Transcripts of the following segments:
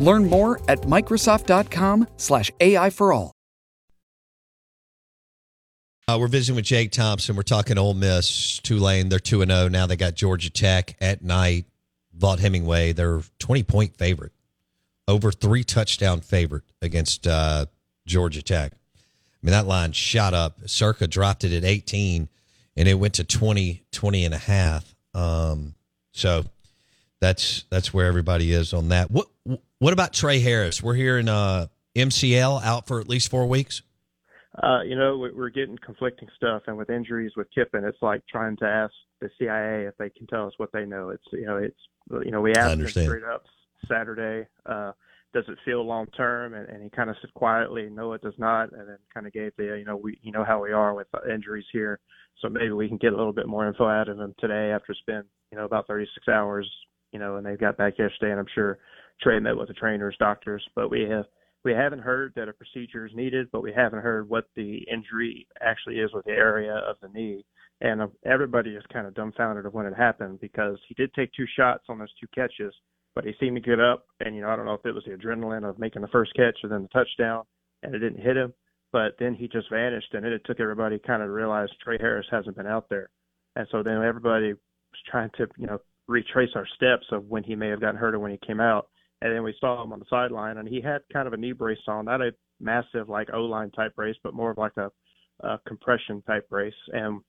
Learn more at Microsoft.com/slash AI for all. Uh, we're visiting with Jake Thompson. We're talking Ole Miss, Tulane. They're 2 0. Now they got Georgia Tech at night. Vaught-Hemingway, they're 20 point favorite, over three touchdown favorite against uh, Georgia Tech. I mean, that line shot up. Circa dropped it at 18 and it went to 20, 20 and a half. Um, so that's that's where everybody is on that. What what about Tre Harris? We're hearing uh, MCL out for at least four weeks. Uh, you know, we're getting conflicting stuff, and with injuries with Kiffin, it's like trying to ask the CIA if they can tell us what they know. It's you know, it's you know, we asked him straight up Saturday, uh, does it feel long term? And, and he kind of said quietly, no, it does not, and then kind of gave the you know, we you know how we are with injuries here, so maybe we can get a little bit more info out of him today after it's been you know about 36 hours, you know, and they got back yesterday, and I'm sure Tre met with the trainers, doctors, but we have we haven't heard that a procedure is needed, but we haven't heard what the injury actually is with the area of the knee. And uh, everybody is kind of dumbfounded of when it happened because he did take two shots on those two catches, but he seemed to get up. And, you know, I don't know if it was the adrenaline of making the first catch or then the touchdown and it didn't hit him, but then he just vanished. And then it took everybody kind of to realize Tre Harris hasn't been out there. And so then everybody was trying to, you know, retrace our steps of when he may have gotten hurt or when he came out and then we saw him on the sideline, and he had kind of a knee brace on, not a massive like O line type brace, but more of like a, a compression type brace, and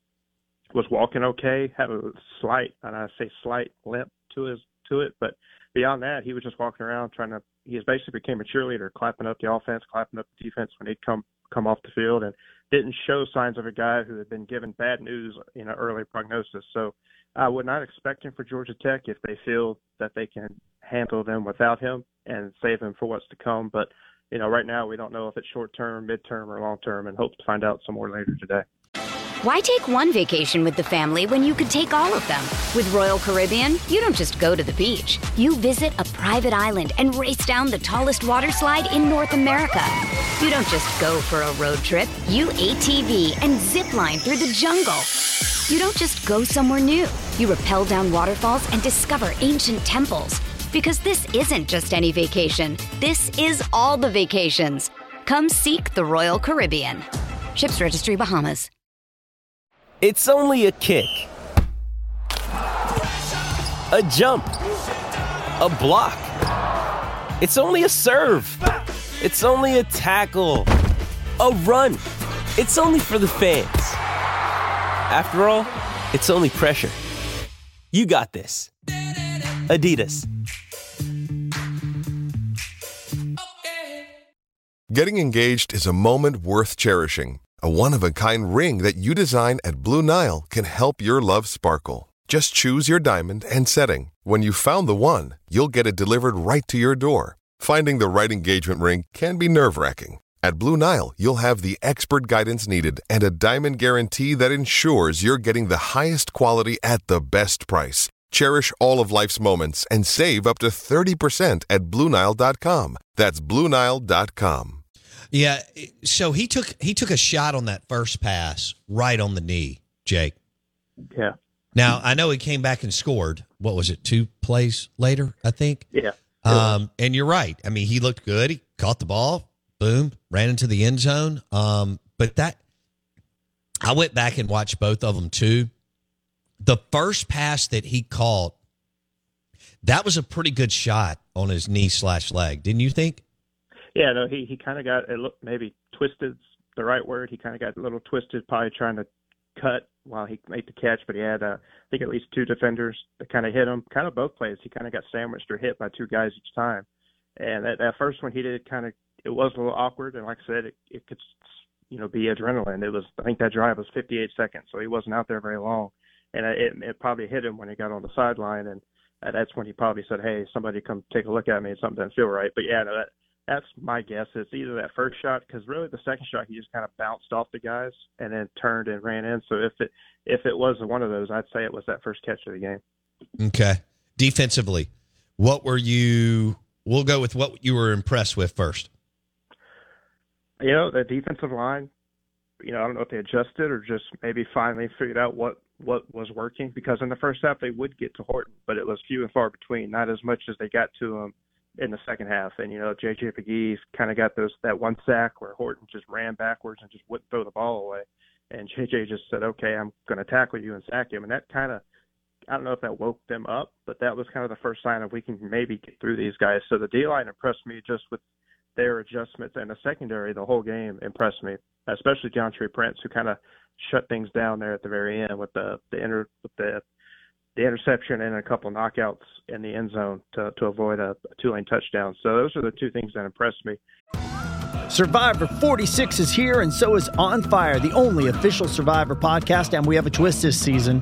was walking okay. Had a slight, and I say slight limp to his to it, but beyond that, he was just walking around trying to. He basically became a cheerleader, clapping up the offense, clapping up the defense when he'd come come off the field, and didn't show signs of a guy who had been given bad news in an early prognosis. So I would not expect him for Georgia Tech if they feel that they can handle them without him and save him for what's to come. But you know, right now we don't know if it's short term, mid term, or long term, and hope to find out some more later today. Why take one vacation with the family when you could take all of them? With Royal Caribbean, you don't just go to the beach. You visit a private island and race down the tallest water slide in North America. You don't just go for a road trip. You ATV and zip line through the jungle. You don't just go somewhere new. You rappel down waterfalls and discover ancient temples. Because this isn't just any vacation, this is all the vacations. Come seek the Royal Caribbean. Ships Registry Bahamas. It's only a kick, a jump, a block. It's only a serve. It's only a tackle, a run. It's only for the fans. After all, it's only pressure. You got this. Adidas. Getting engaged is a moment worth cherishing. A one of a kind ring that you design at Blue Nile can help your love sparkle. Just choose your diamond and setting. When you've found the one, you'll get it delivered right to your door. Finding the right engagement ring can be nerve wracking. At Blue Nile, you'll have the expert guidance needed and a diamond guarantee that ensures you're getting the highest quality at the best price. Cherish all of life's moments and save up to 30% at BlueNile.com. That's BlueNile.com. Yeah, so he took he took a shot on that first pass right on the knee, Jake. Yeah. Now I know he came back and scored. What was it? Two plays later, I think. Yeah. Um, and you're right. I mean, he looked good. He caught the ball, boom, ran into the end zone. Um, but that I went back and watched both of them too. The first pass that he caught, that was a pretty good shot on his knee slash leg, didn't you think? Yeah, no, he he kind of got it looked maybe twisted the right word. He kind of got a little twisted, probably trying to cut while he made the catch, but he had uh, I think at least two defenders that kind of hit him. Kind of both plays, he kind of got sandwiched or hit by two guys each time. And that, that first one he did kind of it was a little awkward, and like I said, it, it could you know be adrenaline. It was I think that drive was 58 seconds, so he wasn't out there very long, and it, it probably hit him when he got on the sideline, and uh, that's when he probably said, "Hey, somebody come take a look at me. Something doesn't feel right." But yeah, no, that that's my guess. It's either that first shot because really the second shot he just kind of bounced off the guys and then turned and ran in. So if it if it was one of those, I'd say it was that first catch of the game. Okay, defensively, what were you? We'll go with what you were impressed with first. You know the defensive line. You know I don't know if they adjusted or just maybe finally figured out what what was working because in the first half they would get to Horton, but it was few and far between. Not as much as they got to him in the second half. And you know, JJ McGee kind of got those that one sack where Horton just ran backwards and just wouldn't throw the ball away. And JJ just said, "Okay, I'm going to tackle you and sack him." And that kind of, I don't know if that woke them up, but that was kind of the first sign of we can maybe get through these guys. So the D line impressed me just with their adjustments, and the secondary the whole game impressed me, especially Deantre Prince, who kind of shut things down there at the very end with the the inter with the the interception and a couple knockouts in the end zone to, to avoid a, a Tulane touchdown. So those are the two things that impressed me. Survivor 46 is here, and so is On Fire, the only official Survivor podcast. And we have a twist this season.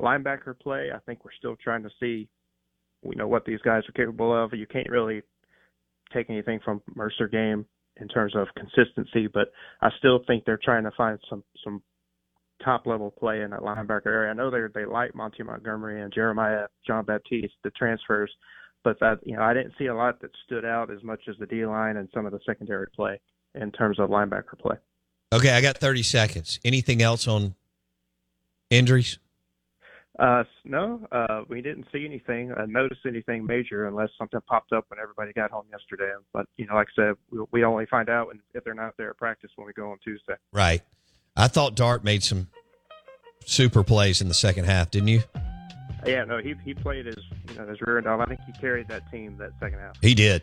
Linebacker play, I think we're still trying to see, you know, what these guys are capable of. You can't really take anything from Mercer game in terms of consistency, but I still think they're trying to find some some top level play in that linebacker area. I know they they like Monty Montgomery and Jeremiah Jean-Baptiste, the transfers, but that you know I didn't see a lot that stood out as much as the D line and some of the secondary play in terms of linebacker play. Okay, I got 30 seconds. Anything else on injuries? Uh, no, uh, we didn't see anything, uh, notice anything major unless something popped up when everybody got home yesterday. But you know, like I said, we, we only find out when, if they're not there at practice when we go on Tuesday. Right. I thought Dart made some super plays in the second half, didn't you? Yeah, no, he he played his you know his rear end. I think he carried that team that second half. He did.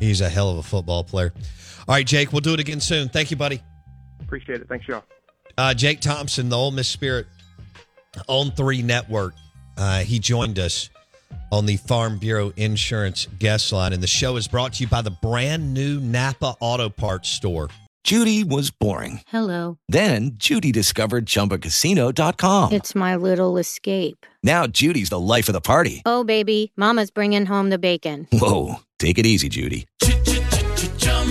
He's a hell of a football player. All right, Jake, we'll do it again soon. Thank you, buddy. Appreciate it. Thanks, y'all. Uh, Jake Thompson, the Ole Miss Spirit on three network. Uh, he joined us on the Farm Bureau Insurance guest line, and the show is brought to you by the brand new Napa Auto Parts store. Judy was boring. Hello. Then Judy discovered ChumbaCasino.com. It's my little escape. Now Judy's the life of the party. Oh baby, Mama's bringing home the bacon. Whoa, take it easy, Judy.